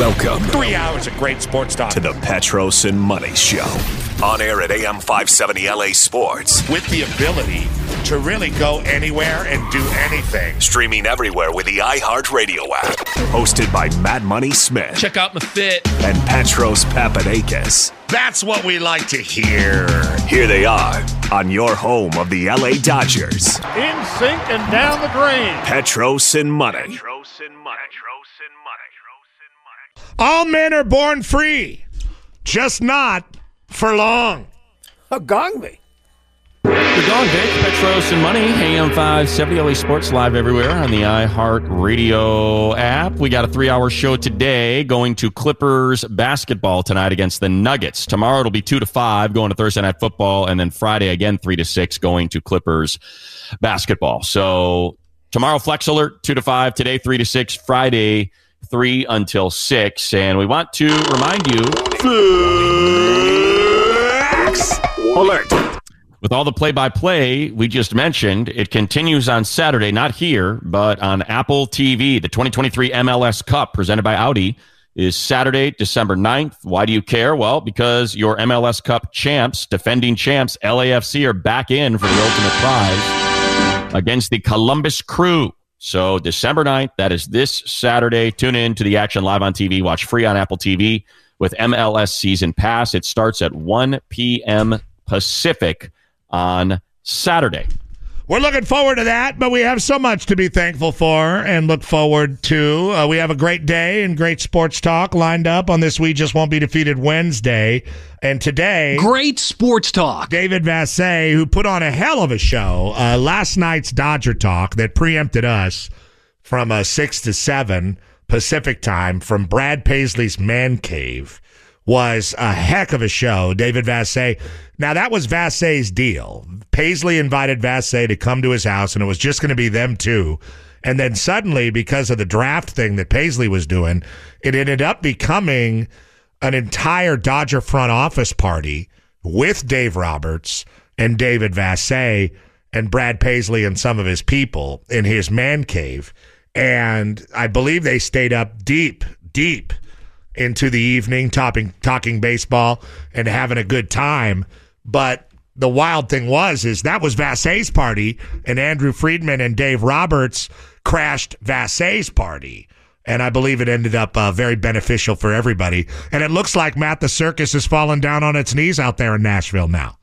Welcome Three hours of great sports talk. to the Petros and Money Show. On air at AM 570 LA Sports. with the ability to really go anywhere and do anything. Streaming everywhere with the iHeartRadio app. Hosted by Mad Money Smith Check out my fit. and Petros Papadakis. That's what we like to hear. Here they are on your home of the LA Dodgers. in sync and down the drain. Petros and Money. All men are born free, just not for long. A The Gong Vic, Petros and Money, AM 570 LA Sports live everywhere on the iHeart Radio app. We got a three hour show today going to Clippers basketball tonight against the Nuggets. Tomorrow it'll be 2 to 5 going to Thursday Night Football, and then Friday again 3 to 6 going to Clippers basketball. So tomorrow, Flex Alert 2 to 5, today 3 to 6, Friday 3 until 6. And we want to remind you Alert. With all the play by play we just mentioned, it continues on Saturday, not here, but on Apple TV. The 2023 MLS Cup presented by Audi is Saturday, December 9th. Why do you care? Well, because your MLS Cup champs, defending champs, LAFC, are back in for the ultimate prize against the Columbus Crew. So, December 9th, that is this Saturday. Tune in to the action live on TV. Watch free on Apple TV with MLS Season Pass. It starts at 1 p.m. Pacific on Saturday. We're looking forward to that, but we have so much to be thankful for and look forward to. Uh, we have a great day and great sports talk lined up on this We Just Won't Be Defeated Wednesday. And today, Great sports talk. David Vassegh, who put on a hell of a show uh, last night's Dodger talk that preempted us from uh, 6 to 7 Pacific time from Brad Paisley's Man Cave was a heck of a show. David Vassegh. Now, that was Vassegh's deal. Paisley invited Vassegh to come to his house, and it was just going to be them two. And then suddenly, because of the draft thing that Paisley was doing, it ended up becoming an entire Dodger front office party with Dave Roberts and David Vassegh and Brad Paisley and some of his people in his man cave. And I believe they stayed up deep, deep into the evening talking talking baseball and having a good time. But the wild thing was is that was Vassegh's party and Andrew Friedman and Dave Roberts crashed Vassegh's party. And I believe it ended up uh, very beneficial for everybody. And it looks like Matt the Circus has fallen down on its knees out there in Nashville now.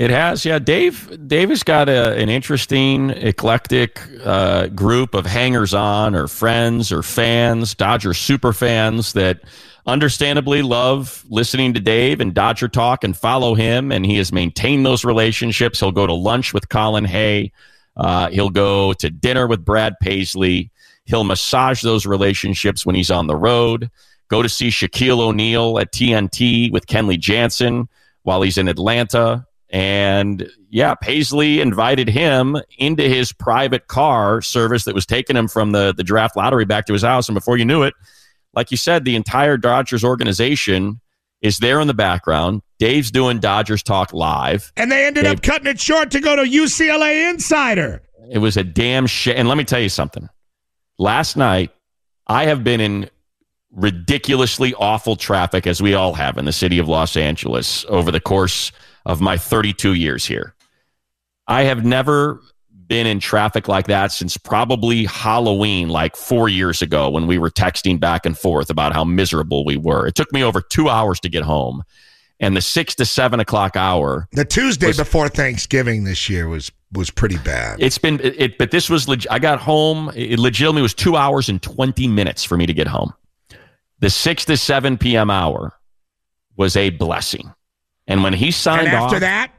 It has, yeah. Dave, has got a, an interesting, eclectic uh, group of hangers-on, or friends, or fans, Dodger super fans that understandably love listening to Dave and Dodger talk and follow him. And he has maintained those relationships. He'll go to lunch with Colin Hay. Uh, he'll go to dinner with Brad Paisley. He'll massage those relationships when he's on the road. Go to see Shaquille O'Neal at TNT with Kenley Jansen while he's in Atlanta. And yeah, Paisley invited him into his private car service that was taking him from the, the draft lottery back to his house. And before you knew it, like you said, the entire Dodgers organization is there in the background. Dave's doing Dodgers Talk live. And they ended Dave- up cutting it short to go to UCLA Insider. It was a damn shit. And let me tell you something. Last night, I have been in ridiculously awful traffic, as we all have in the city of Los Angeles over the course of my 32 years here. I have never been in traffic like that since probably Halloween, like four years ago, when we were texting back and forth about how miserable we were. It took me over two hours to get home. And the six to seven o'clock hour, The Tuesday Was- before Thanksgiving this year was was pretty bad. It's been it, it- but this was leg- I got home. It legitimately was two hours and twenty minutes for me to get home. The six to seven p.m. hour was a blessing, and when he signed and after off, that,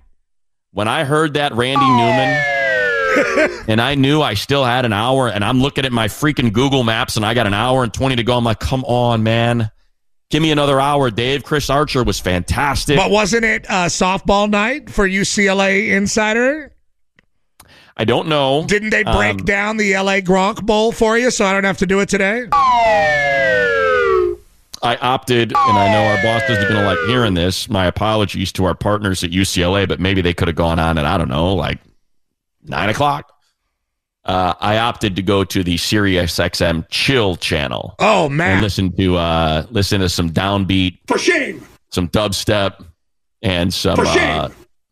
when I heard that Randy Newman, and I knew I still had an hour, and I'm looking at my freaking Google Maps, and I got an hour and twenty to go. I'm like, come on, man. Give me another hour, Dave. Chris Archer was fantastic. but wasn't it uh, softball night for UCLA Insider? I don't know. Didn't they break Um, down the LA Gronk Bowl for you so I don't have to do it today? I opted, and I know our bosses are going to like hearing this. My apologies to our partners at UCLA, but maybe they could have gone on at, I don't know, like nine o'clock. uh, I opted to go to the Sirius XM Chill channel Oh and man, listen to uh, listen to some downbeat, For shame! some dubstep, and some For shame. uh,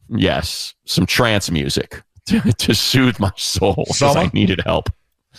yes, some trance music to, to soothe my soul because I needed help.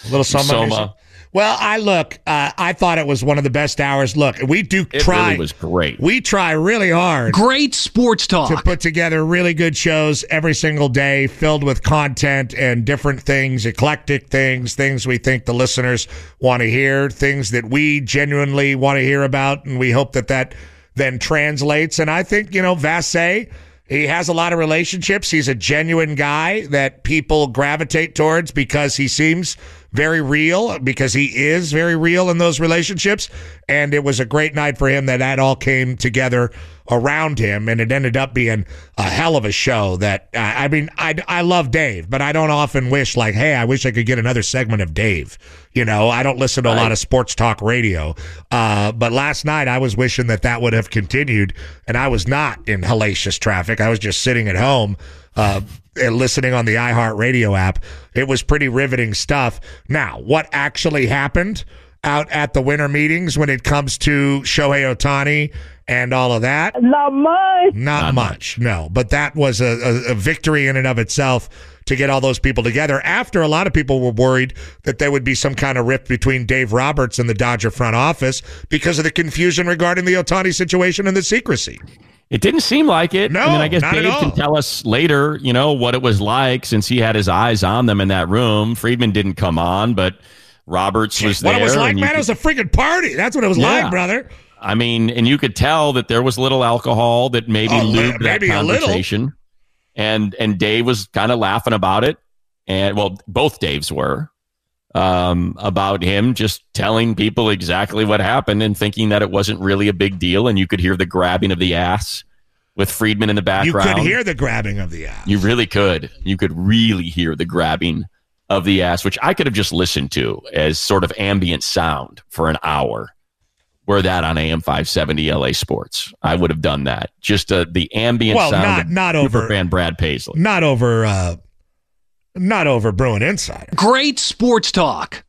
A little summer. Soma. Music. Well, I look. Uh, I thought it was one of the best hours. Look, we do It try. really was great. we try really hard Great sports talk to put together really good shows every single day, filled with content and different things, eclectic things, things we think the listeners want to hear, things that we genuinely want to hear about, and we hope that that then translates. And I think you know, Vassegh. He has a lot of relationships. He's a genuine guy that people gravitate towards because he seems very real, because he is very real in those relationships. And it was a great night for him that that all came together around him. And it ended up being a hell of a show that, uh, I mean, I, I love Dave, but I don't often wish, like, hey, I wish I could get another segment of Dave. You know, I don't listen to a lot of sports talk radio. Uh, but last night I was wishing that that would have continued. And I was not in hellacious traffic. I was just sitting at home. Uh, listening on the iHeartRadio app. It was pretty riveting stuff. Now, what actually happened out at the winter meetings when it comes to Shohei Ohtani and all of that? Not much. Not, much, no. But that was a, a, a victory in and of itself to get all those people together after a lot of people were worried that there would be some kind of rift between Dave Roberts and the Dodger front office because of the confusion regarding the Ohtani situation and the secrecy. It didn't seem like it. No, I mean, I guess Dave can tell us later, you know, what it was like since he had his eyes on them in that room. Friedman didn't come on, but Roberts was What there. What it was like, and man, it was a freaking party. That's what it was Yeah. like, brother. I mean, and you could tell that there was little alcohol that maybe Oh, lubed maybe that conversation. And and Dave was kind of laughing about it. And well, both Daves were um, about him just telling people exactly what happened and thinking that it wasn't really a big deal. And you could hear the grabbing of the ass with Friedman in the background. You could hear the grabbing of the ass. You really could. You could really hear the grabbing of the ass, which I could have just listened to as sort of ambient sound for an hour. Were that on AM 570 LA Sports? I would have done that. Just uh, the ambient Well, sound not- of not over- Superfan Brad Paisley. not over uh not over Bruin Insider. Great sports talk.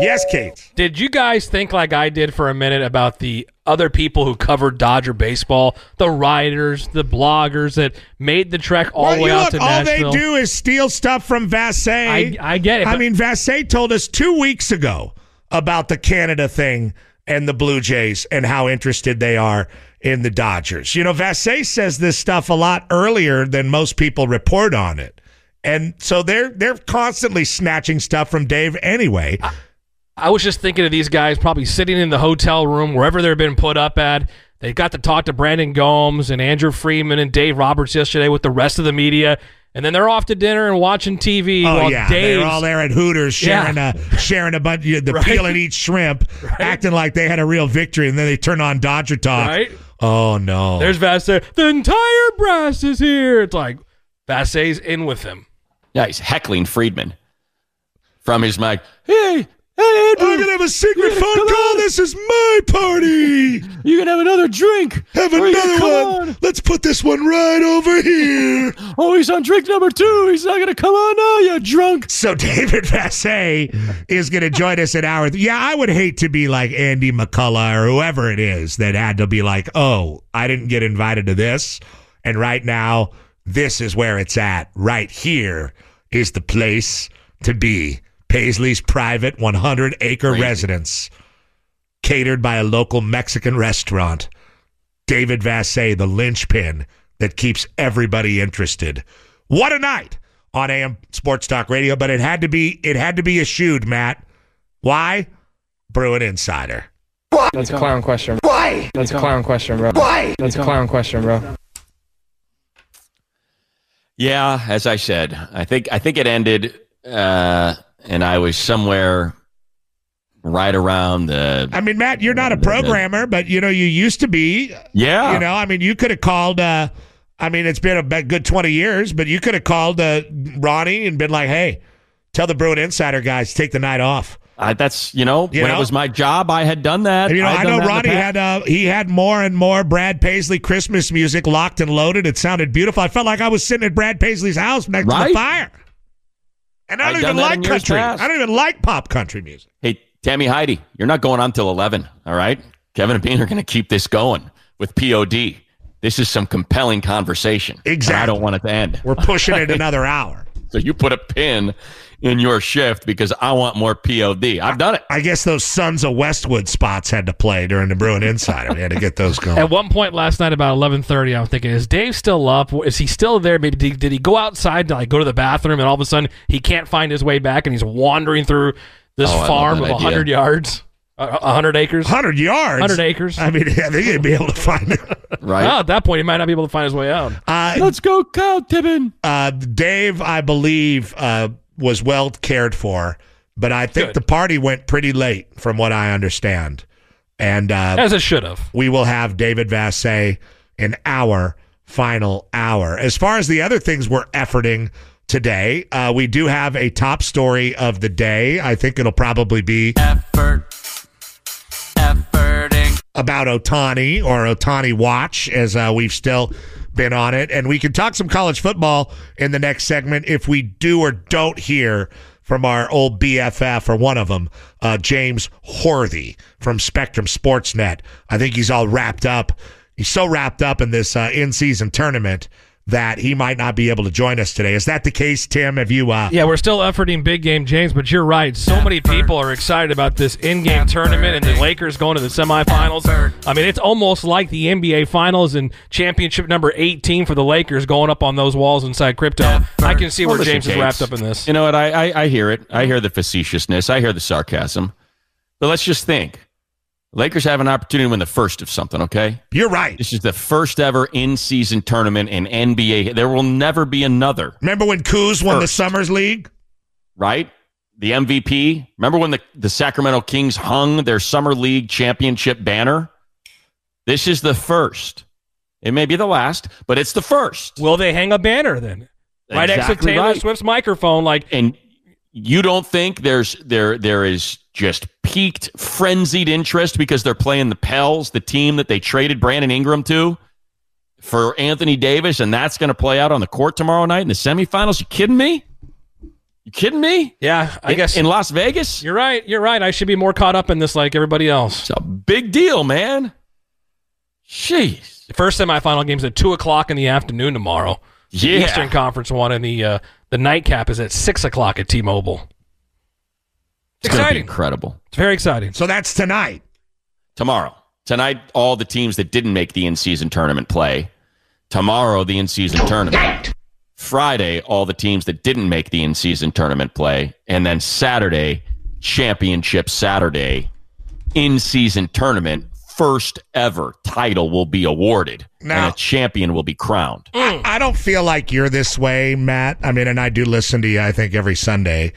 Yes, Kate. Did you guys think like I did for a minute about the other people who covered Dodger baseball, the writers, the bloggers that made the trek all Well, the way you out look, to all Nashville? they do is steal stuff from Vassegh. I, I get it. I mean, Vassegh told us two weeks ago about the Canada thing and the Blue Jays and how interested they are in the Dodgers. You know, Vassegh says this stuff a lot earlier than most people report on it. And so they're they're constantly snatching stuff from Dave anyway. I was just thinking of these guys probably sitting in the hotel room, wherever they've been put up at. They got to talk to Brandon Gomes and Andrew Friedman and Dave Roberts yesterday with the rest of the media. And then they're off to dinner and watching TV Oh while yeah, Dave's they're all there at Hooters sharing Yeah. a sharing a bunch of the Right. peel and eat shrimp, acting like they had a real victory, and then they turn on Dodger talk. Right. Oh no. There's Vassegh. The entire brass is here. It's like Vassegh's in with them. Yeah, he's heckling Friedman from his mic. Hey, hey, Andrew, I'm gonna have a secret phone call. on. This is my party. you can have another drink. Have another one. on. Let's put this one right over here. Oh, he's on drink number two. He's not going to come on now, you drunk. so David Vassegh is gonna join us at hour. Yeah, I would hate to be like Andy McCullough or whoever it is that had to be like, oh, I didn't get invited to this, and right now this is where it's at. Right here is the place to be. Paisley's private 100 acre residence, catered by a local Mexican restaurant. David Vassegh, the linchpin that keeps everybody interested. What a night on AM Sports Talk Radio, but it had to be it had to be eschewed, Matt. Why? Bruin Insider. That's a clown question. Why? That's a clown question, bro. Why? That's a clown question, bro. Yeah, as I said, I think I think it ended, uh, and I was somewhere right around the. I mean, Matt, you're not a programmer, but you know you used to be. Yeah, You know, I mean, you could have called. Uh, I mean, it's been a good 20 years, but you could have called uh, Ronnie and been like, "Hey, tell the Bruin Insider guys take the night off." I, that's you know You when know? it was my job, I had done that. You know, had I know Ronnie had uh, he had more and more Brad Paisley Christmas music locked and loaded. It sounded beautiful. I felt like I was sitting at Brad Paisley's house next to the fire. And I don't even like country. I don't even like pop country music. Hey, Tammy Heidi, you're not going on till 11, all right? Kevin and Bean are going to keep this going with POD. This is some compelling conversation. Exactly. I don't want it to end. We're pushing it another hour. So you put a pin in your shift because I want more POD. I've done it. I guess those Sons of Westwood spots had to play during the Bruin Insider. We had to get those going. At one point last night, about eleven thirty, I was thinking, is Dave still up? Is he still there? Maybe did, did he go outside to like go to the bathroom, and all of a sudden he can't find his way back, and he's wandering through this Oh, farm of idea. hundred yards, uh, hundred acres, 100 yards. 100 acres. I mean, yeah, they're going to be able to find it. Right? Well, at that point, he might not be able to find his way out. Uh, Let's go, Kyle Tibbin. uh, Dave, I believe, uh, was well cared for, but I think Good. the party went pretty late, from what I understand. And uh, As it should have. we will have David Vassegh in our final hour. As far as the other things we're efforting today, uh, we do have a top story of the day. I think it'll probably be effort. Efforting. about Ohtani or Ohtani Watch, as uh, we've still been on it. And we can talk some college football in the next segment if we do or don't hear from our old BFF or one of them, uh, James Worthy from Spectrum Sportsnet. I think he's all wrapped up. He's so wrapped up in this uh, in season tournament that he might not be able to join us today. Is that the case, Tim? Have you? Uh, Yeah, we're still efforting big game, James, but you're right. So many people are excited about this in game tournament and the Lakers going to the semifinals. I mean, it's almost like the NBA Finals and championship number 18 for the Lakers going up on those walls inside crypto. I can see where listen, James is wrapped up in this. You know what? I, I, I hear it. I hear the facetiousness. I hear the sarcasm. But let's just think. Lakers have an opportunity to win the first of something, okay? You're right. This is the first ever in season tournament in NBA. There will never be another, Remember when Kuz won the Summers League? right? The MVP. Remember when the, the Sacramento Kings hung their Summer League championship banner? This is the first. It may be the last, but it's the first. Will they hang a banner then? Right next to Taylor right. Swift's microphone, like and you don't think there's there there is just peaked frenzied interest because they're playing the Pels, the team that they traded Brandon Ingram to for Anthony Davis, and that's going to play out on the court tomorrow night in the semifinals. You kidding me? You kidding me? yeah, I In- guess in Las Vegas, you're right. You're right. I should be more caught up in this like everybody else. it's a big deal, man. Jeez, The first semifinal game's at two o'clock in the afternoon tomorrow. yeah. Eastern Conference one, and the uh, the nightcap is at six o'clock at T-Mobile. It's going to be exciting. incredible. It's very exciting. So that's tonight. tomorrow. Tonight, all the teams that didn't make the in season tournament play. Tomorrow, the in season tournament. Friday, all the teams that didn't make the in season tournament play. And then Saturday, championship Saturday, in season tournament. First ever title will be awarded, Now- and a champion will be crowned. I don't feel like you're this way, Matt. I mean, and I do listen to you, I think, every Sunday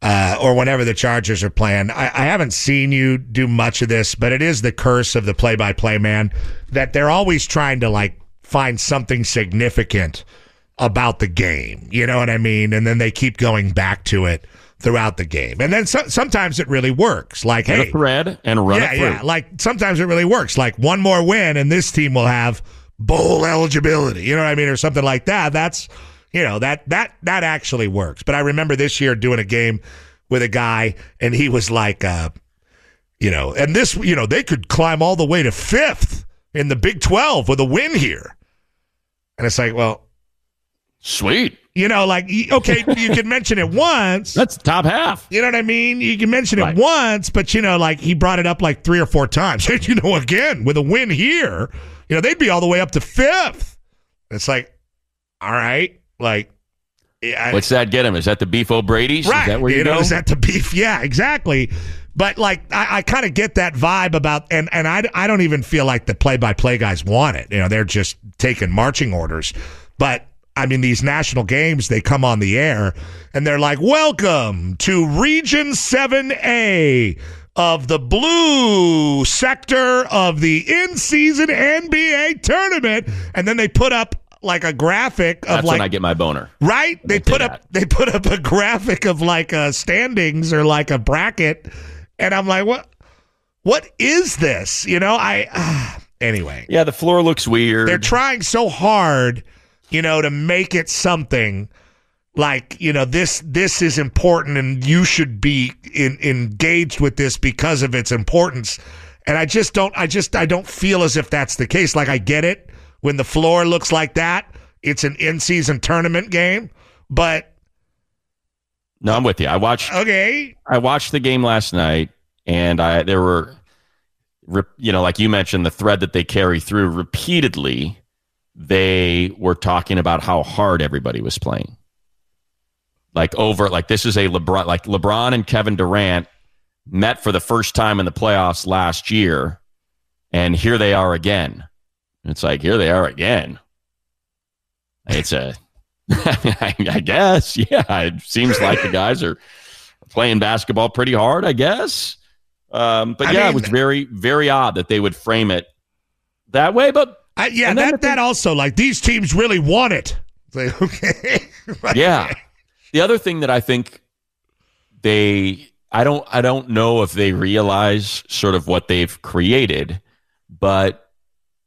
uh, or whenever the Chargers are playing. I, I haven't seen you do much of this, but it is the curse of the play by play man that they're always trying to like find something significant about the game. You know what I mean? And then they keep going back to it throughout the game. And then so, sometimes it really works. Like, Get hey, a thread and run yeah, it through. yeah. Like sometimes it really works. Like one more win, and this team will have bowl eligibility. You know what I mean, or something like that. That's you know that that that actually works. But I remember this year doing a game with a guy, and he was like, uh, you know, and this, you know, they could climb all the way to fifth in the Big Twelve with a win here. And it's like, well, Sweet. You know, like okay, you can mention it once. That's the top half. You know what I mean? You can mention it once, but you know, like he brought it up like three or four times. you know, again with a win here, you know, they'd be all the way up to fifth. It's like, all right, like, yeah, What's that get him? Is that the Beef O'Brady's? right? Is that where you, know, go? is that the beef? Yeah, exactly. But like, I, I kind of get that vibe about, and and I, I don't even feel like the play by play guys want it. You know, they're just taking marching orders. But I mean, these national games, they come on the air and they're like, "Welcome to Region Seven A." Of the blue sector of the in season NBA tournament. And then they put up like a graphic of That's like when I get my boner. Right? They Don't put up that. they put up a graphic of like a standings or like a bracket, and I'm like, what? What is this? You know, I anyway. Yeah, the floor looks weird. They're trying so hard, you know, to make it something. like you know this this is important and you should be in, engaged with this because of its importance and i just don't i just i don't feel as if that's the case like i get it when the floor looks like that it's an in-season tournament game but No, I'm with you. I watched okay I watched the game last night, and I there were, you know, like you mentioned, the thread that they carry through repeatedly. They were talking about how hard everybody was playing. Like over, like this is a LeBron, like LeBron and Kevin Durant met for the first time in the playoffs last year, and here they are again. It's like here they are again. It's a, I guess, yeah. It seems like the guys are playing basketball pretty hard, I guess. Um, but I yeah, mean- it was very, very odd that they would frame it that way. But I, yeah that the thing- that also like these teams really want it. Like okay. Yeah, the other thing that I think they, I don't, I don't know if they realize sort of what they've created, but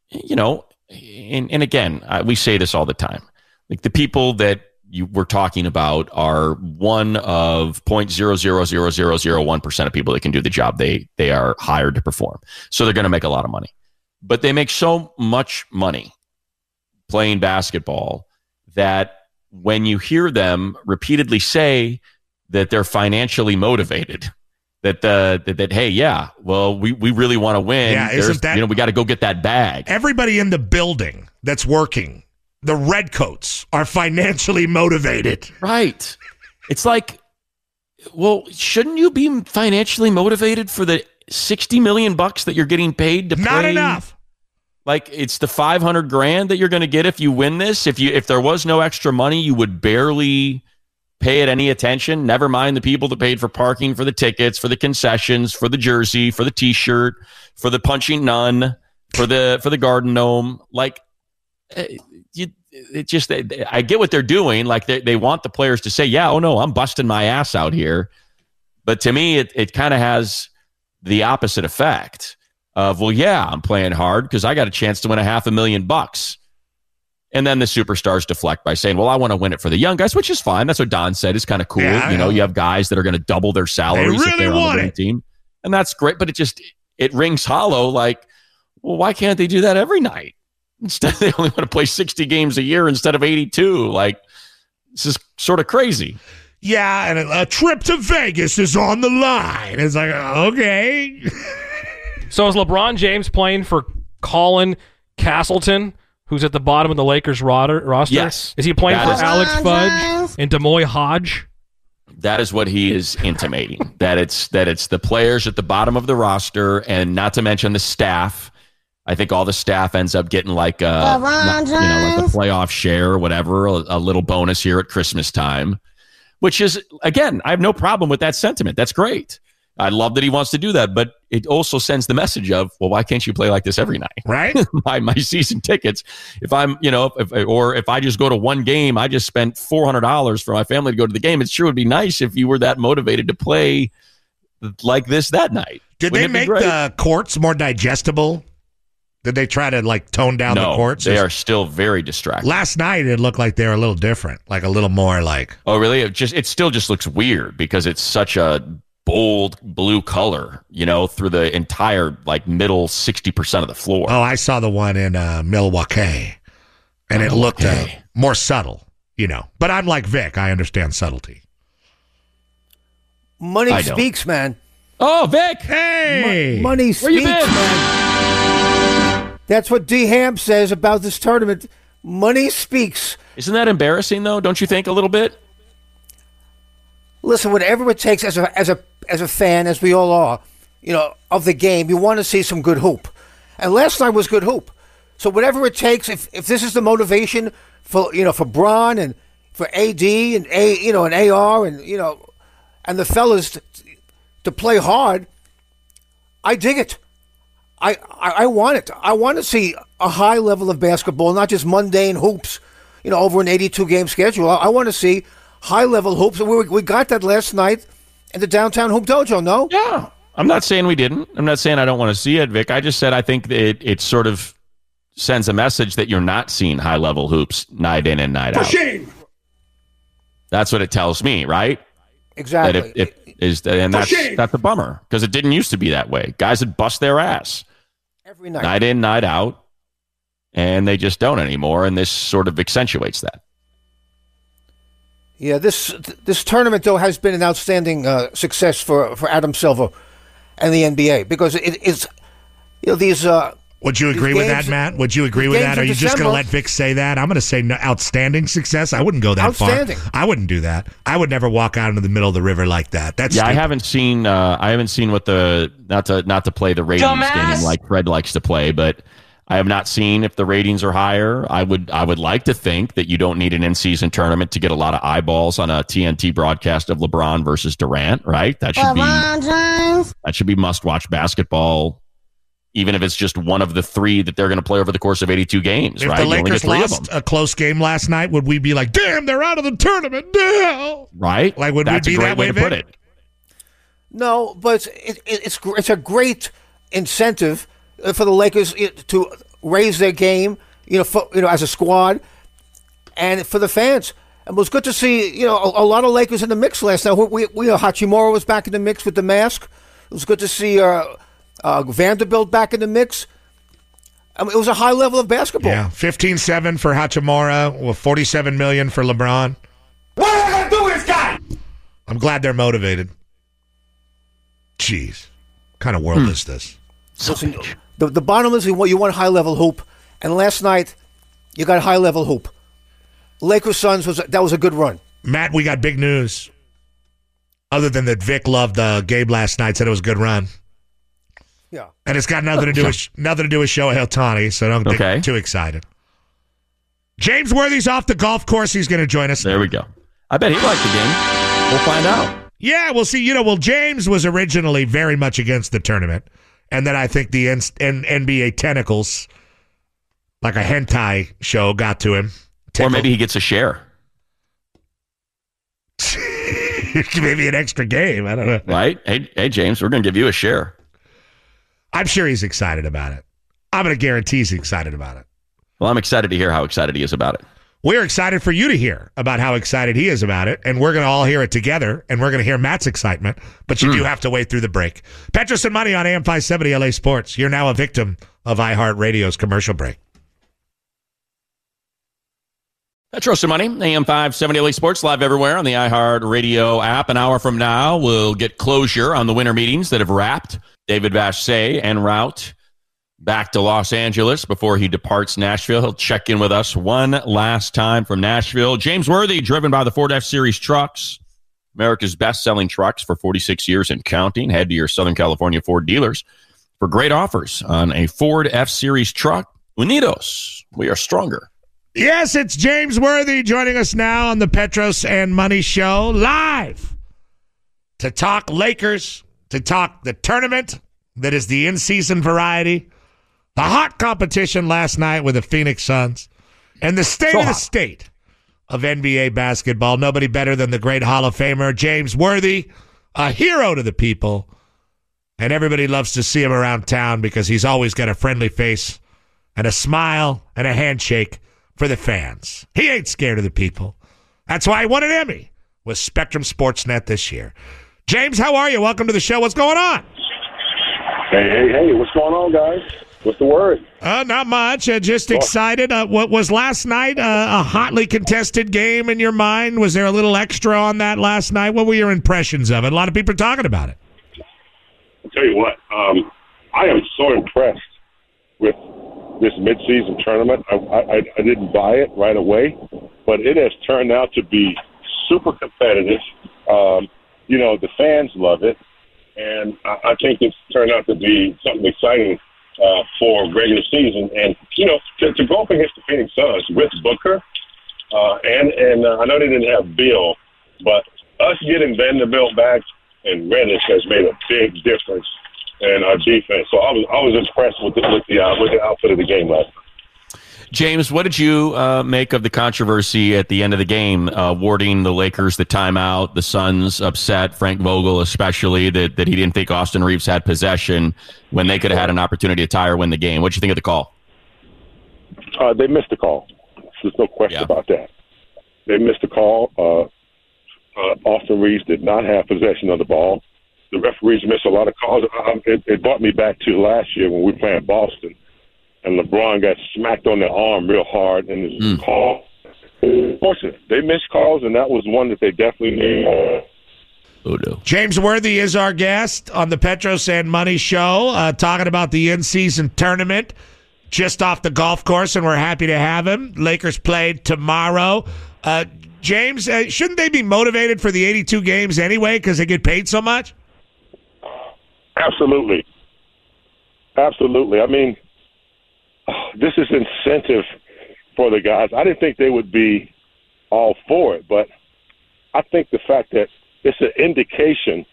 you know, and and again, I, we say this all the time, like the people that you were talking about are one of 0.00001 percent of people that can do the job they they are hired to perform. So they're going to make a lot of money, but they make so much money playing basketball that when you hear them repeatedly say that they're financially motivated. That, uh, that that hey yeah well we, we really want to win Yeah, isn't that- you know we got to go get that bag everybody in the building that's working the redcoats are financially motivated Right. It's like, well, shouldn't you be financially motivated for the 60 million bucks that you're getting paid to not play? enough Like it's the 500 grand that you're going to get if you win this. If you if there was no extra money, you would barely pay it any attention. Never mind the people that paid for parking, for the tickets, for the concessions, for the jersey, for the t-shirt, for the punching nun, for the for the garden gnome. Like eh, you it just I get what they're doing. Like they, they want the players to say, "Yeah, oh no, I'm busting my ass out here." But to me, it it kind of has the opposite effect of, "Well, yeah, I'm playing hard because I got a chance to win a half a million bucks." And then the superstars deflect by saying, "Well, I want to win it for the young guys," which is fine. That's what Don said. is kind of cool. Yeah, you know, know. you have guys that are going to double their salaries if really they're on the team, and that's great. But it just it rings hollow. Like, well, why can't they do that every night? Instead, they only want to play 60 games a year instead of 82. Like, this is sort of crazy. Yeah, and a, a trip to Vegas is on the line. It's like, okay. So is LeBron James playing for Colin Castleton, who's at the bottom of the Lakers roster? roster? Yes. Is he playing That for is- Alex Fudge and D'Moi Hodge? That is what he is intimating. that it's that it's the players at the bottom of the roster, and not to mention the staff. I think all the staff ends up getting like uh, a not- you know like a playoff share or whatever, a, a little bonus here at Christmas time. Which is again, I have no problem with that sentiment. That's great. I love that he wants to do that, but it also sends the message of, well, why can't you play like this every night? Right? my my season tickets. If I'm, you know, if, or if I just go to one game, I just spent four hundred dollars for my family to go to the game. It sure would be nice if you were that motivated to play like this that night. Did Wouldn't they make the courts more digestible? Did they try to like tone down no, the courts? they are still very distracting. Last night it looked like they were a little different, like a little more like oh, really? It just it still just looks weird because it's such a bold blue color, you know, through the entire like middle sixty percent of the floor. oh, I saw the one in uh, Milwaukee, and it looked uh, more subtle, you know. But I'm like Vic; I understand subtlety. Money I don't. speaks, man. Oh, Vic, Hey, Money where you speaks, been? man. That's what D Ham says about this tournament. Money speaks. Isn't that embarrassing though? Don't you think a little bit? Listen, whatever it takes as a as a as a fan, as we all are, you know, of the game, you want to see some good hoop. And last night was good hoop. So whatever it takes, if if this is the motivation for you know for Braun and for AD and a you know and AR and you know and the fellas to, to play hard, I dig it. I, I I want it. I want to see a high level of basketball, not just mundane hoops. You know, over an 82 game schedule. I, I want to see high level hoops. We, we got that last night in the downtown hoop dojo. No, Yeah. I'm not saying we didn't. I'm not saying I don't want to see it, Vic. I just said I think it, it sort of sends a message that you're not seeing high level hoops night in and night out. Shame. That's what it tells me, right? Exactly. That if, if is and that's that's a bummer because it didn't used to be that way. Guys would bust their ass Every night. night in, night out, and they just don't anymore. And this sort of accentuates that. Yeah, this this tournament though has been an outstanding uh, success for for Adam Silver and the NBA because it, it's you know these. Uh, Would you agree with that, Matt? Would you agree with that? Are in you just going to let Vic say that? I'm going to say no, outstanding success. I wouldn't go that Outstanding. far. I wouldn't do that. I would never walk out into the middle of the river like that. That's Yeah, I haven't seen. Uh, I haven't seen what the not to not to play the ratings Dumbass! game like Fred likes to play, but I have not seen if the ratings are higher. I would I would like to think that you don't need an in season tournament to get a lot of eyeballs on a TNT broadcast of LeBron versus Durant. Right? That should be that should be must watch basketball. Even if it's just one of the three that they're going to play over the course of 82 games, If right? the You only get Lakers lost a close game last night, would we be like, "Damn, they're out of the tournament"? Damn. right? Like, would we That's be a great that way way, to put it. No, but it, it, it's it's a great incentive uh, for the Lakers uh, to raise their game, you know, for, you know, as a squad, and for the fans. And it was good to see, you know, a, a lot of Lakers in the mix last night. We, we, uh, Hachimura was back in the mix with the mask. It was good to see uh, uh, Vanderbilt back in the mix. I mean, it was a high level of basketball. Yeah, 15-7 for Hachimura, well, 47 million for LeBron. What am I gonna do with this guy? I'm glad they're motivated. Jeez, what kind of world is this? Listen, the, the bottom is you want, you want high level hoop, and last night you got high level hoop. Lakers Suns was that was a good run. Matt, we got big news. Other than that, Vic loved uh, Gabe last night. Said it was a good run, Yeah. and it's got nothing to do with nothing to do with Shohei Ohtani. So don't Okay. get too excited. James Worthy's off the golf course. He's going to join us. There we go. I bet he liked the game. We'll find out. Yeah, we'll see. You know, well, James was originally very much against the tournament, and then I think the N- N- NBA tentacles, like a hentai show, got to him. Or maybe he gets a share, maybe an extra game. I don't know. right? Hey, hey, James, we're going to give you a share. I'm sure he's excited about it. I'm going to guarantee he's excited about it. Well, I'm excited to hear how excited he is about it. We're excited for you to hear about how excited he is about it, and we're going to all hear it together, and we're going to hear Matt's excitement, but you do hmm. have to wait through the break. Petros and Money on AM 570 LA Sports. You're now a victim of iHeartRadio's commercial break. Petros and Money, AM 570 LA Sports, live everywhere on the iHeart Radio app. An hour from now, we'll get closure on the winter meetings that have wrapped. David Vassegh en route back to Los Angeles before he departs Nashville. He'll check in with us one last time from Nashville. James Worthy, driven by the Ford F Series trucks, America's best selling trucks for 46 years and counting. Head to your Southern California Ford dealers for great offers on a Ford F Series truck. Unidos, we are stronger. Yes, it's James Worthy joining us now on the Petros and Money Show live to talk Lakers, to talk the tournament that is the in season variety, the hot competition last night with the Phoenix Suns, and the state of the state of NBA basketball. Nobody better than the great Hall of Famer, James Worthy, a hero to the people. And everybody loves to see him around town because he's always got a friendly face and a smile and a handshake for the fans. He ain't scared of the people. That's why he won an Emmy with Spectrum Sportsnet this year. James, how are you? Welcome to the show. What's going on? Hey, hey, hey, what's going on, guys? What's the word? Uh, not much. Uh, just excited. Uh, what was last night uh, a hotly contested game in your mind? Was there a little extra on that last night? What were your impressions of it? A lot of people are talking about it. I'll tell you what, um, I am so impressed with this midseason tournament. I, I, I didn't buy it right away, but it has turned out to be super competitive. Um, you know, the fans love it, and I, I think it's turned out to be something exciting uh, for regular season. And you know, to, to go up against the Phoenix Suns with Booker, uh, and and uh, I know they didn't have Beal, but us getting Vanderbilt back and Reddish has made a big difference in our defense. So I was I was impressed with the with the, uh, with the output of the game last. James, what did you uh, make of the controversy at the end of the game, uh, awarding the Lakers the timeout? The Suns upset, Frank Vogel especially, that, that he didn't think Austin Reaves had possession when they could have had an opportunity to tie or win the game. What did you think of the call? Uh, they missed the call. There's no question Yeah. about that. They missed the call. Uh, uh, Austin Reaves did not have possession of the ball. The referees missed a lot of calls. Um, it, it brought me back to last year when we were playing Boston, and LeBron got smacked on the arm real hard, and his mm. call. Fortunate, they missed calls, and that was one that they definitely need. Oh, no. James Worthy is our guest on the Petros and Money Show, uh, talking about the in-season tournament just off the golf course, and we're happy to have him. Lakers played tomorrow. Uh, James, uh, shouldn't they be motivated for the 82 games anyway because they get paid so much? Absolutely. Absolutely. I mean, this is incentive for the guys. I didn't think they would be all for it, but I think the fact that it's an indication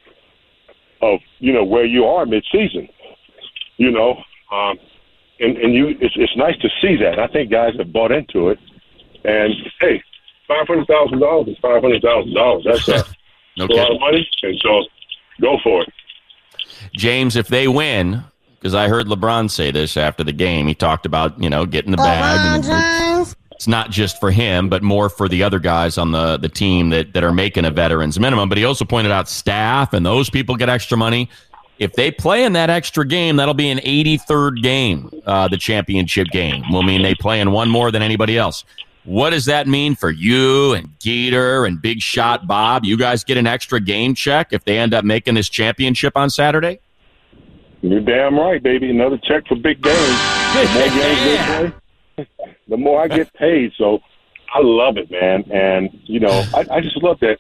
of you know where you are mid-season. You know, um, and and you it's it's nice to see that. I think guys have bought into it, and hey, five hundred thousand dollars is five hundred thousand dollars. That's a, no a lot of money, and so go for it. James, if they win, because I heard LeBron say this after the game, he talked about you know getting the bag. And, it's not just for him, but more for the other guys on the, the team that, that are making a veterans minimum. But he also pointed out staff and those people get extra money. If they play in that extra game, that'll be an 83rd game, uh, the championship game. Will mean they play in one more than anybody else. What does that mean for you and Geeter and Big Shot Bob? You guys get an extra game check if they end up making this championship on Saturday? You're damn right, baby. Another check for big games. More games the more I get paid. So I love it, man. And you know, I, I just love that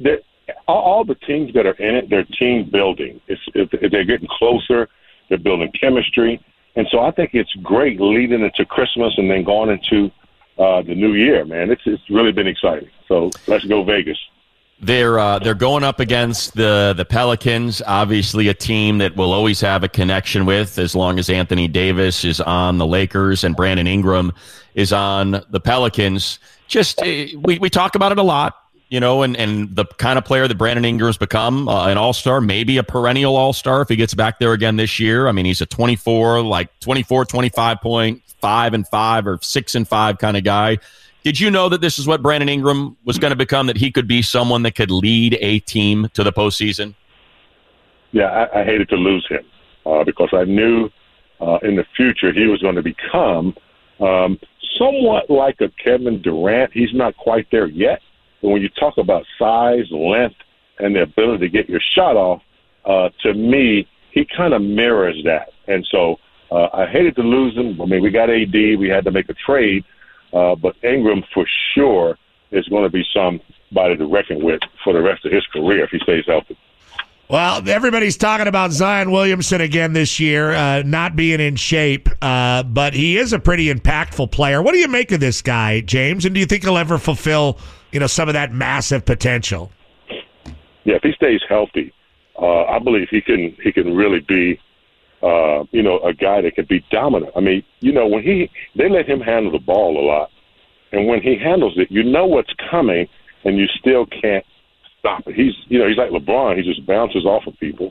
that all, all the teams that are in it, they're team building. It's if they're getting closer, they're building chemistry, and so I think it's great leading into Christmas and then going into uh, the new year, man. It's it's really been exciting. So let's go Vegas. They're uh, they're going up against the the Pelicans, obviously a team that will always have a connection with as long as Anthony Davis is on the Lakers and Brandon Ingram is on the Pelicans. Just uh, we we talk about it a lot, you know, and and the kind of player that Brandon Ingram's become, uh, an All Star, maybe a perennial All Star if he gets back there again this year. I mean, he's a 24 like 24 25 point, 5 and 5 or 6 and 5 kind of guy did you know that this is what Brandon Ingram was going to become? That he could be someone that could lead a team to the postseason? Yeah, I, I hated to lose him uh, because I knew uh, in the future he was going to become um, somewhat like a Kevin Durant. He's not quite there yet, but when you talk about size, length, and the ability to get your shot off, uh, to me, he kind of mirrors that. And so uh, I hated to lose him. I mean, we got AD, we had to make a trade uh, but Ingram for sure is going to be somebody to reckon with for the rest of his career if he stays healthy. Well, everybody's talking about Zion Williamson again this year, uh, not being in shape, uh, but he is a pretty impactful player. What do you make of this guy, James? And do you think he'll ever fulfill, you know, some of that massive potential? Yeah, if he stays healthy, uh, I believe he can he can really be uh, you know, a guy that can be dominant. I mean, you know, when he they let him handle the ball a lot, and when he handles it, you know what's coming, and you still can't stop it. He's you know he's like LeBron. He just bounces off of people,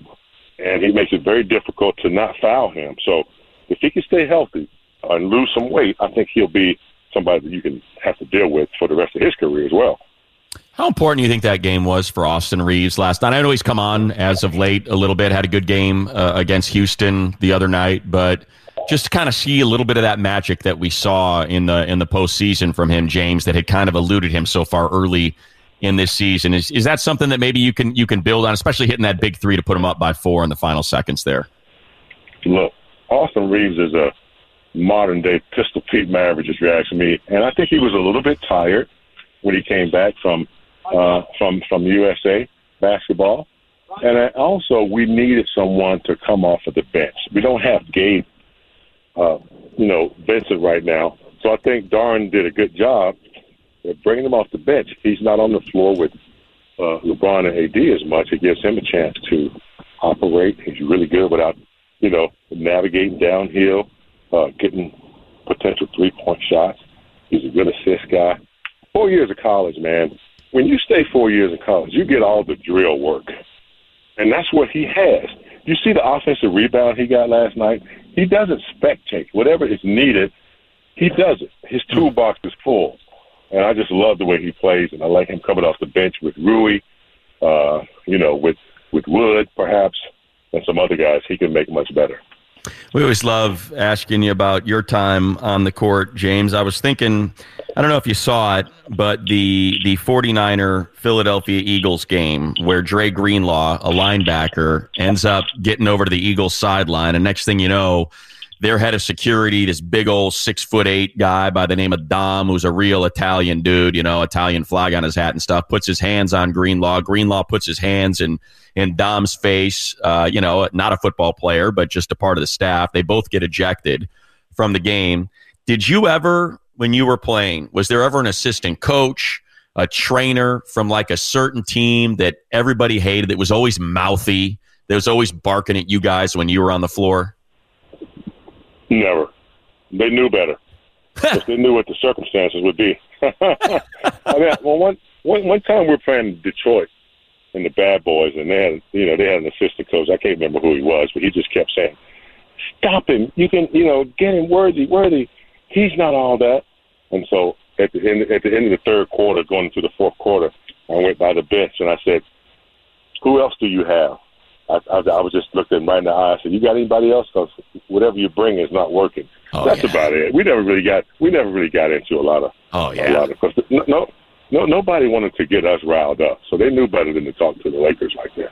and he makes it very difficult to not foul him. So if he can stay healthy and lose some weight, I think he'll be somebody that you can have to deal with for the rest of his career as well. How important do you think that game was for Austin Reaves last night? I know he's come on as of late a little bit, had a good game uh, against Houston the other night, but just to kind of see a little bit of that magic that we saw in the in the postseason from him, James, that had kind of eluded him so far early in this season. Is is that something that maybe you can you can build on, especially hitting that big three to put him up by four in the final seconds there? Look, Austin Reaves is a modern day Pistol Pete Maravich, if you ask me, and I think he was a little bit tired when he came back from uh, from from USA basketball, and also we needed someone to come off of the bench. We don't have Gabe, uh, you know, Vincent right now, so I think Darn did a good job of bringing him off the bench. He's not on the floor with uh, LeBron and AD as much. It gives him a chance to operate. He's really good without, you know, navigating downhill, uh, getting potential three point shots. He's a good assist guy. Four years of college, man when you stay four years in college, you get all the drill work. And that's what he has. You see the offensive rebound he got last night? He doesn't spectate. Whatever is needed, he does it. His toolbox is full. and I just love the way he plays, and I like him coming off the bench with Rui, uh, you know, with with Wood perhaps, and some other guys. He can make much better. We always love asking you about your time on the court, James. I was thinking, I don't know if you saw it, but the the 49er Philadelphia Eagles game where Dre Greenlaw, a linebacker, ends up getting over to the Eagles sideline, and next thing you know, their head of security, this big old six foot eight guy by the name of Dom, who's a real Italian dude, you know, Italian flag on his hat and stuff, puts his hands on Greenlaw. Greenlaw puts his hands in in Dom's face. Uh, you know, not a football player, but just a part of the staff. They both get ejected from the game. Did you ever, when you were playing, was there ever an assistant coach? A trainer from like a certain team that everybody hated that was always mouthy, that was always barking at you guys when you were on the floor? Never. They knew better. They knew what the circumstances would be. I mean, well, one, one one time we were playing Detroit and the Bad Boys, and they had you know they had an assistant coach. I can't remember who he was, but he just kept saying, "Stop him! You can you know get him worthy, worthy. He's not all that." And so at the end at the end of the third quarter, going into the fourth quarter, I went by the bench and I said, "Who else do you have?" I, I, I was just looked at him right in the eye. I said, "You got anybody else? Because whatever you bring is not working." Oh, That's yeah. about it. We never really got we never really got into a lot of Oh a yeah. lot of because no, no no nobody wanted to get us riled up, so they knew better than to talk to the Lakers like that.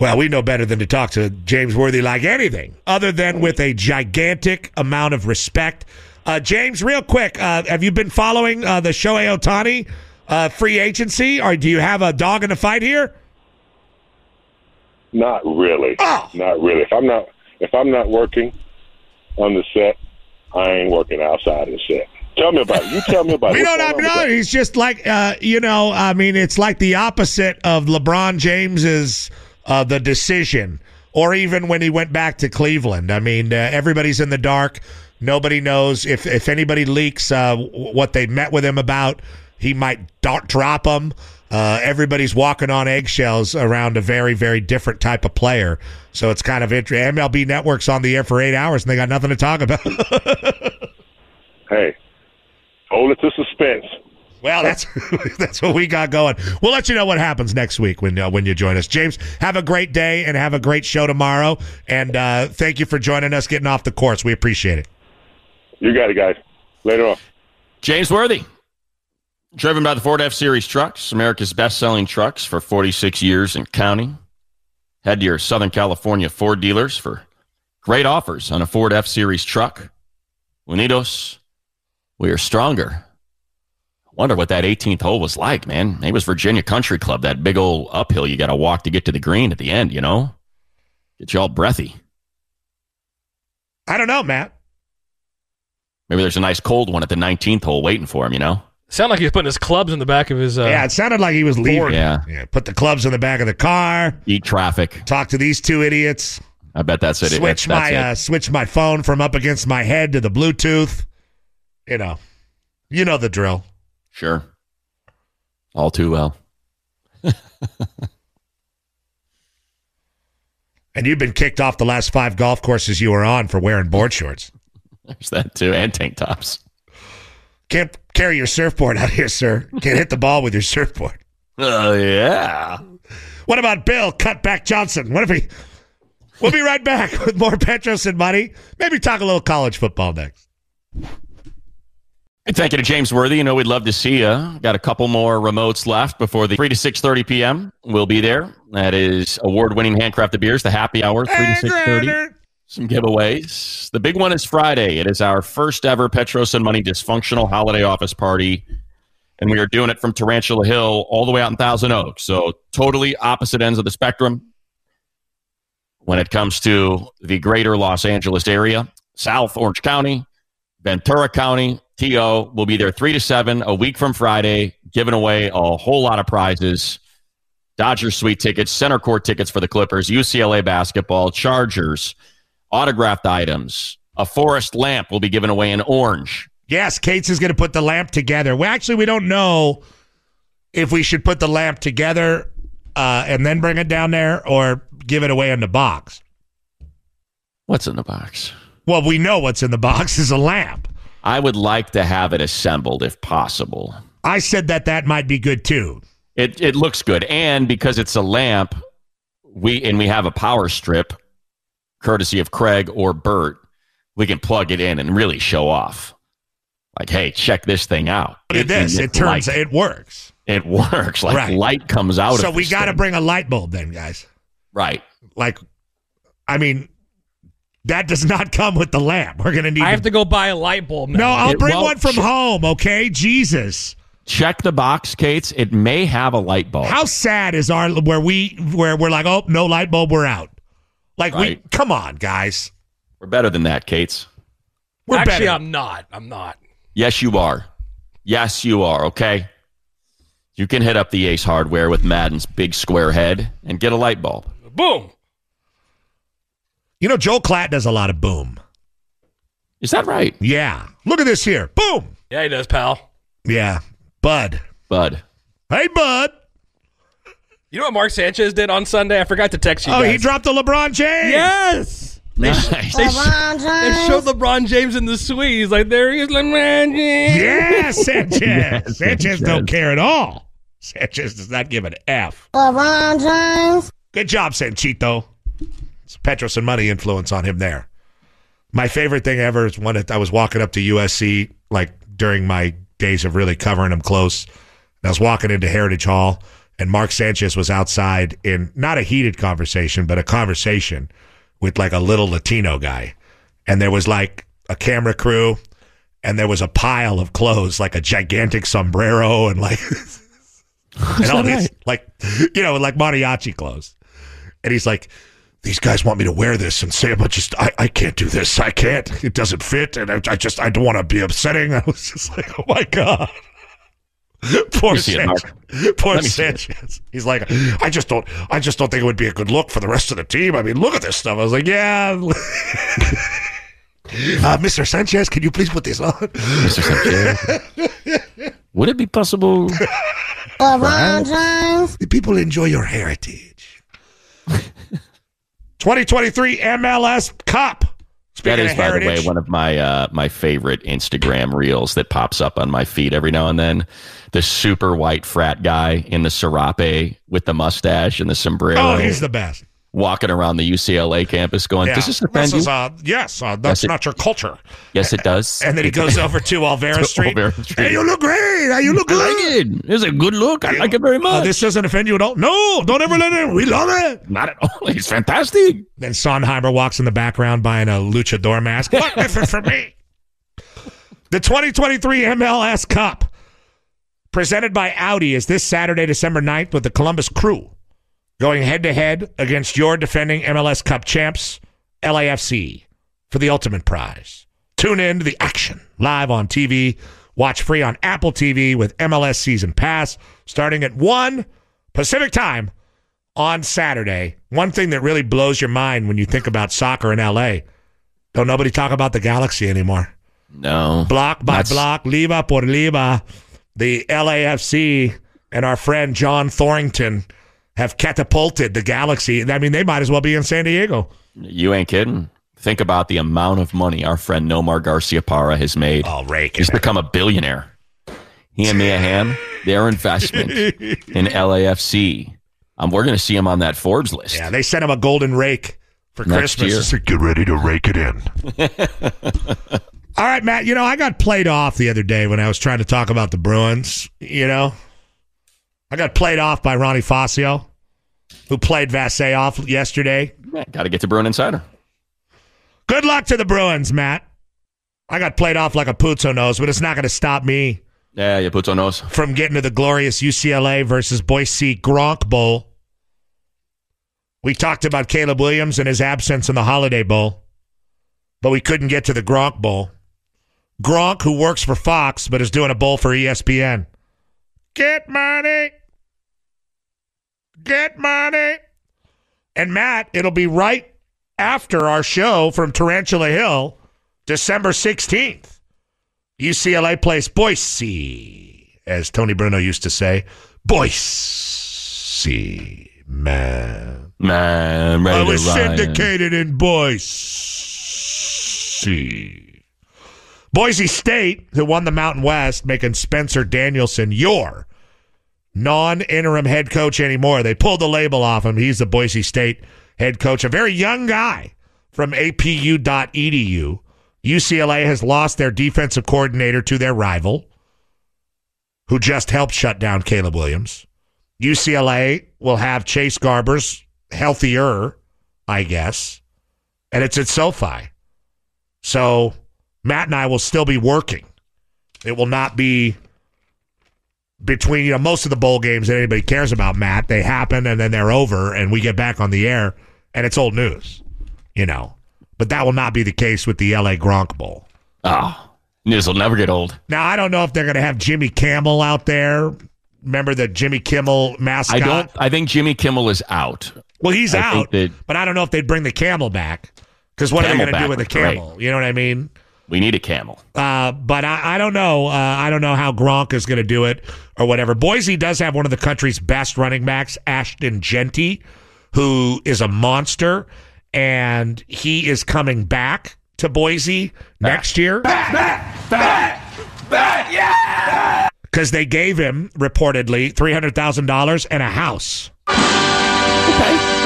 Well, we know better than to talk to James Worthy like anything, other than with a gigantic amount of respect. Uh, James, real quick, uh, have you been following uh, the Shohei Ohtani uh, free agency, or do you have a dog in the fight here? Not really. Oh. Not really. If I'm not if I'm not working on the set, I ain't working outside of the set. Tell me about it. You tell me about We it. don't What's have no. He's just like uh, you know. I mean, it's like the opposite of LeBron James's uh, the decision, or even when he went back to Cleveland. I mean, uh, everybody's in the dark. Nobody knows if if anybody leaks uh, what they met with him about. He might do- drop them. Uh, everybody's walking on eggshells around a very, very different type of player. So it's kind of interesting. MLB Network's on the air for eight hours and they got nothing to talk about. Hey, hold it to suspense. Well, that's that's what we got going. We'll let you know what happens next week when uh, when you join us. James, have a great day and have a great show tomorrow. And uh, thank you for joining us, getting off the course. We appreciate it. You got it, guys. Later on. James Worthy, driven by the Ford F Series trucks, America's best selling trucks for 46 years and counting. Head to your Southern California Ford dealers for great offers on a Ford F Series truck. Unidos, we are stronger. Wonder what that 18th hole was like, man. It was Virginia Country Club, that big old uphill you got to walk to get to the green at the end, you know? Get you all breathy. I don't know, Matt. Maybe there's a nice cold one at the 19th hole waiting for him, you know? Sound like he's putting his clubs in the back of his. Uh, yeah, it sounded like he was leaving. Yeah. Yeah, put the clubs in the back of the car. Eat traffic. Talk to these two idiots. I bet that's it. Switch That's- that's my it. uh, switch my phone from up against my head to the Bluetooth. You know, you know the drill. Sure. All too well. And you've been kicked off the last five golf courses you were on for wearing board shorts. There's that too, and tank tops. Can't carry your surfboard out here, sir. Can't hit the ball with your surfboard. Oh yeah. What about Bill Cutback Johnson? What if he? We'll be right back with more Petros and money. Maybe talk a little college football next. And thank you to James Worthy. You know we'd love to see you. Got a couple more remotes left before the three to six thirty p.m. We'll be there. That is award-winning handcrafted beers, the happy hour, three to six thirty. Some giveaways. The big one is Friday. It is our first ever Petros and Money dysfunctional holiday office party. And we are doing it from Tarantula Hill all the way out in Thousand Oaks. So totally opposite ends of the spectrum when it comes to the greater Los Angeles area. South Orange County, Ventura County, TO will be there three to seven a week from Friday, giving away a whole lot of prizes. Dodger Suite tickets, center court tickets for the Clippers, UCLA basketball, Chargers, autographed items. A forest lamp will be given away in orange. Yes, Kate's is going to put the lamp together. We actually we don't know if we should put the lamp together uh, and then bring it down there or give it away in the box. What's in the box? Well, we know what's in the box is a lamp. I would like to have it assembled if possible. I said that that might be good too. It it looks good, and because it's a lamp, we and we have a power strip, courtesy of Craig or Bert, we can plug it in and really show off. Like, hey, check this thing out. Look at this. It turns. light. It works. It works. Like Right. light comes out. So of we got to bring a light bulb then, guys. right. Like, I mean, that does not come with the lamp. We're gonna need. I have to go buy a light bulb now. no, I'll It bring won't one from ch- home. Okay, Jesus. Check the box, Kates. It may have a light bulb. How sad is our where we where we're like, oh, no light bulb, we're out. Like we come on, guys. We're better than that, Kates. We're Actually, better. I'm not. I'm not. Yes, you are. Yes, you are. Okay. You can hit up the Ace Hardware with Madden's big square head and get a light bulb. Boom. you know, Joel Klatt does a lot of boom. Is that right, Yeah. Look at this here. Boom. Yeah, he does, pal. Yeah. Bud. Bud? Hey, Bud. You know what Mark Sanchez did on Sunday? I forgot to text you Oh, guys. he dropped the LeBron James. Yes. They, Nice. they, sh- they showed LeBron James in the suite. He's like, there he is, LeBron James. Yeah, Sanchez. Sanchez Sanchez. don't care at all. Sanchez does not give an F. LeBron James. Good job, Sanchito. It's Petros and money influence on him there. My favorite thing ever is when I was walking up to USC, like during my days of really covering them close. And I was walking into Heritage Hall, and Mark Sanchez was outside in not a heated conversation, but a conversation with like a little Latino guy. And there was like a camera crew, and there was a pile of clothes, like a gigantic sombrero, and like, and all these, like, you know, like mariachi clothes. And he's like, these guys want me to wear this and say, but just, I, I can't do this. I can't. It doesn't fit. And I, I just, I don't want to be upsetting. I was just like, oh my God. Poor me see it, Mark. Sanchez. Poor Let me see it. Sanchez. He's like, I just don't, I just don't think it would be a good look for the rest of the team. I mean, look at this stuff. I was like, yeah. Uh, Mr. Sanchez, can you please put this on? Mr. Sanchez. Would it be possible? The people enjoy your heritage. 2023 MLS Cup. Speaking that is, by the way, one of my uh, my favorite Instagram reels that pops up on my feed every now and then. The super white frat guy in the serape with the mustache and the sombrero, oh, he's the best. Walking around the UCLA campus, going, Yeah. "Does this offend you?" is, uh, yes, uh, that's Yes, it- not your culture. yes, it does. And then he goes over to Olvera Street. Olvera Street. Hey, you look great. Hey, you look good. I like it. It's a good look. I like it very Oh, much. this doesn't offend you at all? No, don't ever let it. We love it. Not at all. He's fantastic. Then Sondheimer walks in the background buying a luchador mask. What different for me? The 2023 MLS Cup, presented by Audi, is this Saturday, December 9th, with the Columbus Crew going head to head against your defending MLS Cup champs, LAFC, for the ultimate prize. Tune in to the action live on TV. Watch free on Apple TV with MLS Season Pass starting at 1 Pacific Time on Saturday. One thing that really blows your mind when you think about soccer in LA. Don't nobody talk about the Galaxy anymore. No. Block by That's- block, Liba por Liba, the LAFC and our friend John Thorrington have catapulted the Galaxy. I mean, they might as well be in San Diego. You ain't kidding. Think about the amount of money our friend Nomar Garciaparra has made. Oh, rake He's become a billionaire. He and Mia Hamm, their investment in LAFC. Um, we're going to see him on that Forbes list. Yeah, they sent him a golden rake for Next Christmas. year. They Get ready to rake it in. All right, Matt. You know, I got played off the other day when I was trying to talk about the Bruins. You know, I got played off by Ronnie Fascio, who played Vassegh off yesterday. Got to get to Bruin Insider. Good luck to the Bruins, Matt. I got played off like a Puzzo nose, but it's not going to stop me Yeah, you put on nose. from getting to the glorious UCLA versus Boise Gronk Bowl. We talked about Caleb Williams and his absence in the Holiday Bowl, but we couldn't get to the Gronk Bowl. Gronk, who works for Fox but is doing a bowl for ESPN. Get money. Get money. And Matt, it'll be right after our show from Tarantula Hill, December 16th. UCLA plays Boise, as Tony Bruno used to say. Boise, man. Man, I was syndicated in Boise. Boise State, who won the Mountain West, making Spencer Danielson your non interim head coach anymore. They pulled the label off him. He's the Boise State head coach, a very young guy from apu.edu. UCLA has lost their defensive coordinator to their rival, who just helped shut down Caleb Williams. UCLA will have Chase Garbers healthier, I guess, and it's at SoFi. So Matt and I will still be working. It will not be between you know most of the bowl games that anybody cares about. Matt, they happen and then they're over, and we get back on the air, and it's old news. You know, but that will not be the case with the LA Gronk Bowl. Oh, news will never get old. Now I don't know if they're going to have Jimmy Kimmel out there. Remember the Jimmy Kimmel mascot? I don't. I think Jimmy Kimmel is out. Well, he's I out, but I don't know if they'd bring the camel back because what are they going to do with the be great. camel? You know what I mean? We need a camel. Uh, but I, I don't know. Uh, I don't know how Gronk is going to do it or whatever. Boise does have one of the country's best running backs, Ashton Jeanty, who is a monster, and he is coming back to Boise next year. Back, back, back, back, yeah! Because they gave him reportedly three hundred thousand dollars and a house. Okay.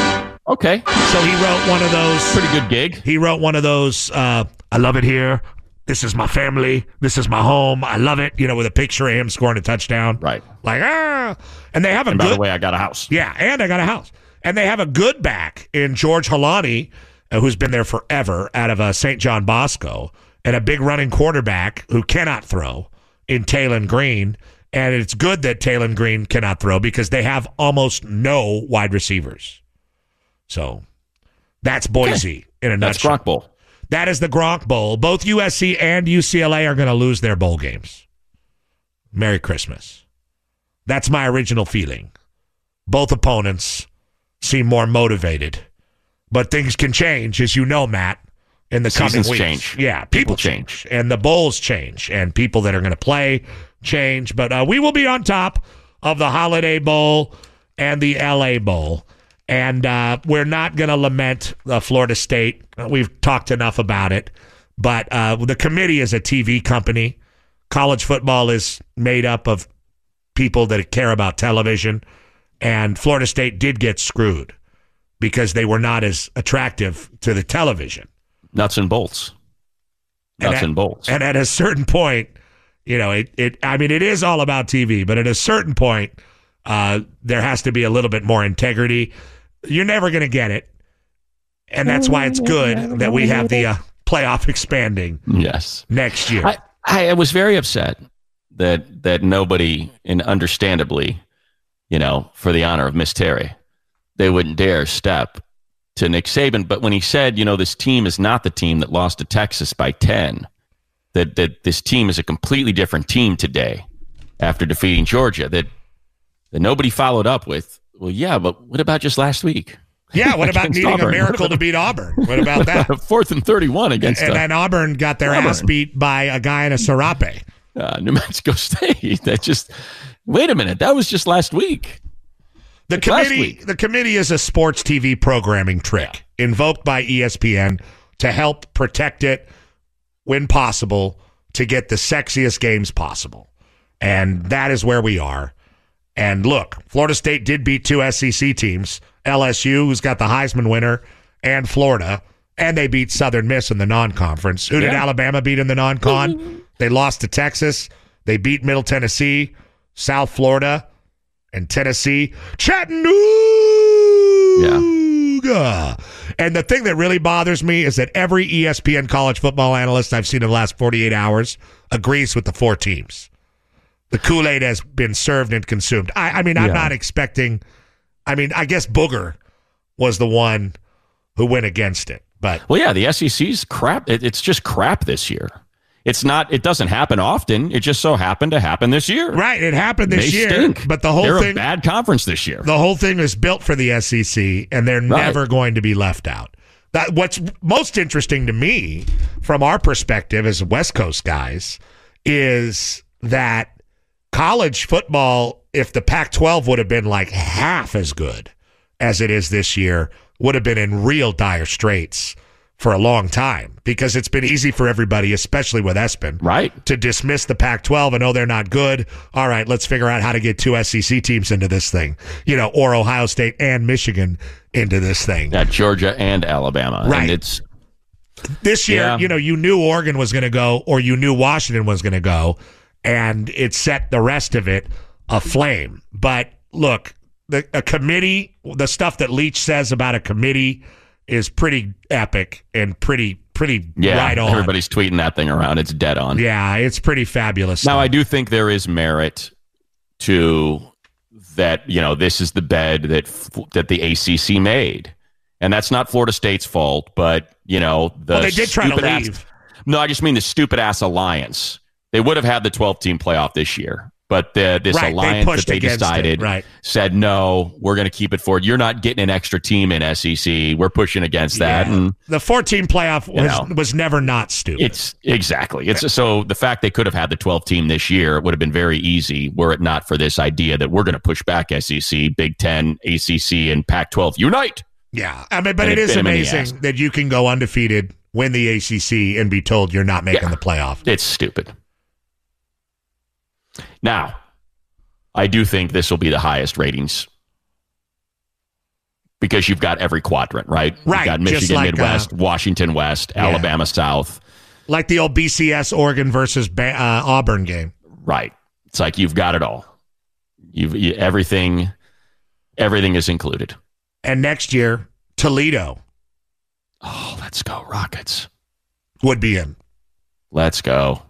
Okay, So he wrote one of those. pretty good gig. He wrote one of those. Uh, I love it here. This is my family. This is my home. I love it. You know, with a picture of him scoring a touchdown. Right. Like ah, and they have a And by good. the way, I got a house. yeah, and I got a house, and they have a good back in George Holani, uh, who's been there forever out of uh, St. John Bosco, and a big running quarterback who cannot throw in Taylen Green. And it's good that Taylen Green cannot throw because they have almost no wide receivers. So that's Boise in a nutshell. That's. Gronk Bowl. That is the Gronk Bowl. Both USC and UCLA are going to lose their bowl games. Merry Christmas. That's my original feeling. Both opponents seem more motivated, but things can change, as you know, Matt. In the Seasons coming weeks, change. yeah, people, People change. and the bowls change, and people that are going to play change. But uh, we will be on top of the Holiday Bowl and the LA Bowl, and uh, we're not going to lament uh, Florida State. We've talked enough about it, but uh, the committee is a TV company. College football is made up of people that care about television, and Florida State did get screwed because they were not as attractive to the television. Nuts and bolts. Nuts at, and bolts. And at a certain point, you know, it, it I mean, it is all about TV, but at a certain point, uh, there has to be a little bit more integrity. You're never going to get it. And that's why it's good that we have the uh, playoff expanding yes. next year. I, I was very upset that that nobody, and understandably, you know, for the honor of Miss Terry, they wouldn't dare step to Nick Saban. But when he said, you know, this team is not the team that lost to Texas by ten, that that this team is a completely different team today after defeating Georgia, that that nobody followed up with, well, yeah, but what about just last week? yeah, what about needing a miracle to beat Auburn? What about that? Fourth and thirty-one against and uh, then Auburn got their ass beat by a guy in a serape. uh, New Mexico State. That just wait a minute. That was just last week. The committee, week. the committee is a sports TV programming trick invoked by ESPN to help protect it when possible to get the sexiest games possible, and that is where we are. And look, Florida State did beat two SEC teams, LSU, who's got the Heisman winner, and Florida, and they beat Southern Miss in the non-conference. Who did Yeah. Alabama beat in the non-con? they lost to Texas. They beat Middle Tennessee, South Florida, and Tennessee. Chattanooga. Yeah. And the thing that really bothers me is that every ESPN college football analyst I've seen in the last 48 hours agrees with the four teams. The Kool Aid has been served and consumed. I, I mean, I'm Yeah. not expecting. I mean, I guess Booger was the one who went against it, but Well, yeah, the SEC's crap. It, it's just crap this year. It's not. It doesn't happen often. It just so happened to happen this year. right, it happened this They year. stink. But the whole They're thing, a bad conference this year. the whole thing is built for the SEC, and they're never going to be left out. That what's most interesting to me from our perspective as West Coast guys is that college football, if the Pac-12 would have been like half as good as it is this year, would have been in real dire straits for a long time because it's been easy for everybody, especially with Espen, right, to dismiss the Pac-12 and oh they're not good. All right, let's figure out how to get two SEC teams into this thing, you know, or Ohio State and Michigan into this thing. Yeah, Georgia and Alabama, Right. And it's This year, Yeah. you know, you knew Oregon was going to go or you knew Washington was going to go, and it set the rest of it aflame. But look, the a committee, the stuff that Leach says about a committee is pretty epic and pretty pretty yeah. right on. Everybody's tweeting that thing around. It's dead on. Yeah, it's pretty fabulous. Now, I do think there is merit to that. You know, this is the bed that that the ACC made, and that's not Florida State's fault. But you know, the Well, they did try to stupid ass- leave. no, I just mean the stupid ass alliance. They would have had the 12 team playoff this year, but the, this Right, they alliance that they against it, decided right. said no, we're going to keep it forward. You're not getting an extra team in SEC. We're pushing against that, Yeah. and the 14 playoff was, know. was never not stupid. it's exactly. It's so the fact they could have had the 12 team this year would have been very easy were it not for this idea that we're going to push back SEC, Big 10, ACC and Pac-12 unite. Yeah, I mean, but And it it is bit him in the amazing that you can go undefeated, win the ACC, and be told you're not making Yeah. the playoff. It's stupid. Now, I do think this will be the highest ratings because you've got every quadrant, right? Right, You've got Michigan like, Midwest, uh, Washington West, Yeah. Alabama South. Like the old BCS Oregon versus ba- uh, Auburn game. Right. It's like you've got it all. You've you, everything. Everything is included. And next year, Toledo Oh, let's go Rockets. would be in. Let's go.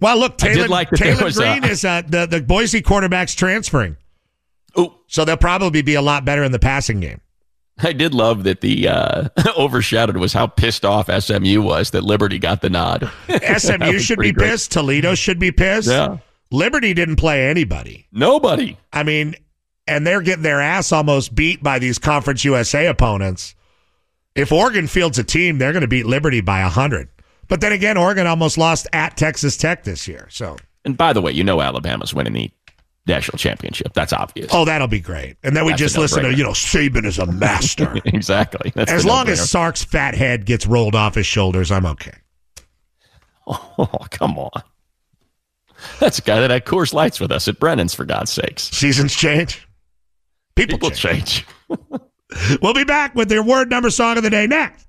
Well, look, Taylor, like Taylor was a- Green is uh, the the Boise quarterback's transferring, Oh, so they'll probably be a lot better in the passing game. I did love that the uh, overshadowed was how pissed off SMU was that Liberty got the nod. SMU should be great. pissed. Toledo should be pissed. Yeah. Liberty didn't play anybody. Nobody. I mean, and they're getting their ass almost beat by these Conference USA opponents. If Oregon fields a team, they're going to beat Liberty by 100. But then again, Oregon almost lost at Texas Tech this year. So, And by the way, you know Alabama's winning the national championship. That's obvious. oh, that'll be great. And then we That's just listen to, you know, Saban is a master. exactly. That's as long as. Sark's fat head gets rolled off his shoulders, I'm okay. Oh, come on. That's a guy that had Coors Lights with us at Brennan's, for God's sakes. Seasons change. People, People change. change. We'll be back with their word number song of the day next.